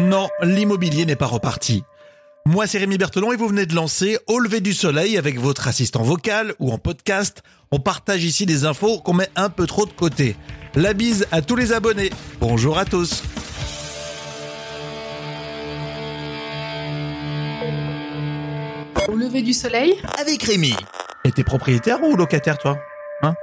Non, l'immobilier n'est pas reparti. Moi, c'est Rémi Berthelon et vous venez de lancer Au lever du soleil avec votre assistant vocal ou en podcast. On partage ici des infos qu'on met un peu trop de côté. La bise à tous les abonnés. Bonjour à tous. Au lever du soleil avec Rémi. Et t'es propriétaire ou locataire, toi? Hein?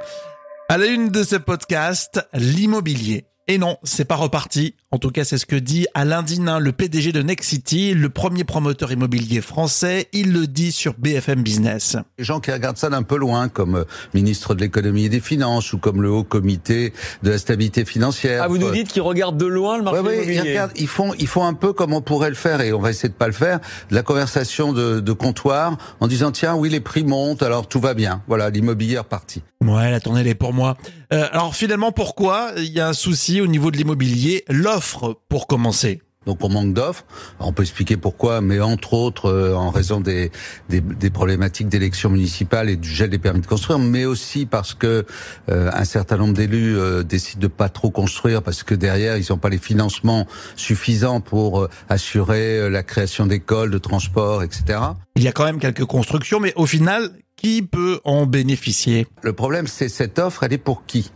À la une de ce podcast, l'immobilier. Et non, c'est pas reparti. En tout cas, c'est ce que dit Alain Dinin, le PDG de Nexity, le premier promoteur immobilier français. Il le dit sur BFM Business. Les gens qui regardent ça d'un peu loin, comme euh, ministre de l'économie et des finances ou comme le haut comité de la stabilité financière. Ah, vous nous dites qu'ils regardent de loin le marché ouais, immobilier. Ils, regardent, ils font, ils font un peu comme on pourrait le faire et on va essayer de pas le faire. De la conversation de, de comptoir en disant tiens oui les prix montent alors tout va bien. Voilà l'immobilier est reparti. Ouais, la tournée elle est pour moi. Euh, alors finalement, pourquoi il y a un souci au niveau de l'immobilier L'offre, pour commencer? Donc on manque d'offres. On peut expliquer pourquoi, mais entre autres euh, en raison des, des, des problématiques d'élections municipales et du gel des permis de construire, mais aussi parce que euh, un certain nombre d'élus euh, décident de pas trop construire parce que derrière ils n'ont pas les financements suffisants pour euh, assurer la création d'écoles, de transports, etc. Il y a quand même quelques constructions, mais au final, qui peut en bénéficier? Le problème, c'est cette offre, elle est pour qui?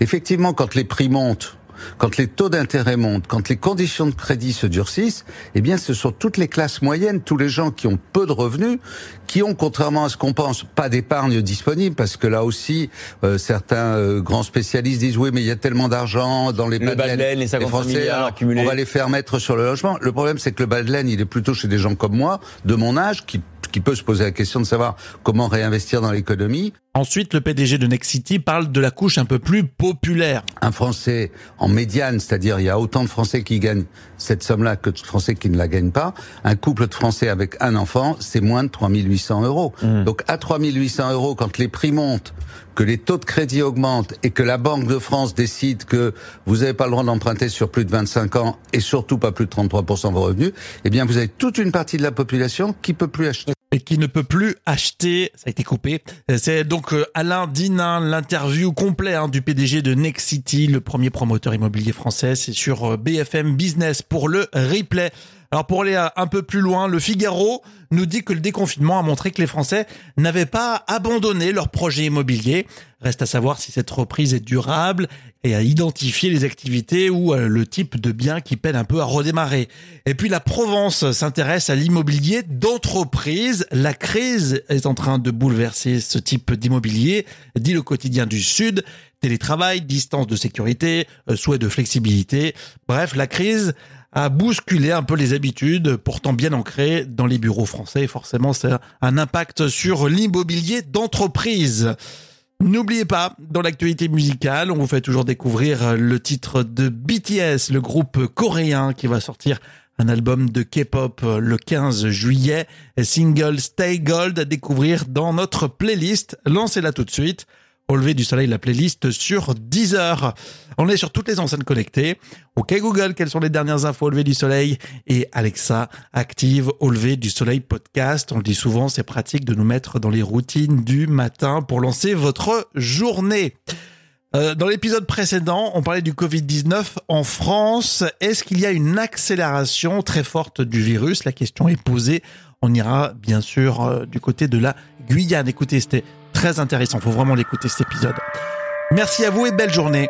Effectivement, quand les prix montent, quand les taux d'intérêt montent, quand les conditions de crédit se durcissent, eh bien, ce sont toutes les classes moyennes, tous les gens qui ont peu de revenus, qui ont, contrairement à ce qu'on pense, pas d'épargne disponible, parce que là aussi, euh, certains euh, grands spécialistes disent oui, mais il y a tellement d'argent dans les le bas de laine, les 50 Français, milliards accumulés. on va les faire mettre sur le logement. Le problème, c'est que le bas de laine, il est plutôt chez des gens comme moi, de mon âge, qui qui peut se poser la question de savoir comment réinvestir dans l'économie. Ensuite, le PDG de Nexity parle de la couche un peu plus populaire. Un Français en médiane, c'est-à-dire il y a autant de Français qui gagnent cette somme-là que de Français qui ne la gagnent pas. Un couple de Français avec un enfant, c'est moins de 3800 euros. Mmh. Donc à 3800 euros, quand les prix montent, que les taux de crédit augmentent et que la Banque de France décide que vous n'avez pas le droit d'emprunter sur plus de 25 ans et surtout pas plus de 33% de vos revenus, eh bien vous avez toute une partie de la population qui peut plus acheter et qui ne peut plus acheter. Ça a été coupé. C'est donc Alain Dinin, l'interview complet hein, du PDG de Nexity, le premier promoteur immobilier français. C'est sur BFM Business pour le replay. Alors pour aller un peu plus loin, le Figaro nous dit que le déconfinement a montré que les Français n'avaient pas abandonné leur projet immobilier. Reste à savoir si cette reprise est durable et à identifier les activités ou le type de biens qui peinent un peu à redémarrer. Et puis la Provence s'intéresse à l'immobilier d'entreprise. La crise est en train de bouleverser ce type d'immobilier, dit le quotidien du Sud. Télétravail, distance de sécurité, souhait de flexibilité. Bref, la crise a bousculé un peu les habitudes, pourtant bien ancrées dans les bureaux français. Et forcément, c'est un impact sur l'immobilier d'entreprise. N'oubliez pas, dans l'actualité musicale, on vous fait toujours découvrir le titre de BTS, le groupe coréen qui va sortir un album de K-pop le 15 juillet, single Stay Gold à découvrir dans notre playlist. Lancez-la tout de suite. Au lever du soleil, la playlist sur 10 heures. On est sur toutes les enceintes connectées. OK Google, quelles sont les dernières infos au lever du soleil? Et Alexa active au lever du soleil podcast. On le dit souvent, c'est pratique de nous mettre dans les routines du matin pour lancer votre journée. Euh, dans l'épisode précédent, on parlait du Covid-19 en France. Est-ce qu'il y a une accélération très forte du virus? La question est posée. On ira bien sûr euh, du côté de la Guyane. Écoutez, c'était très intéressant. Faut vraiment l'écouter cet épisode. Merci à vous et belle journée.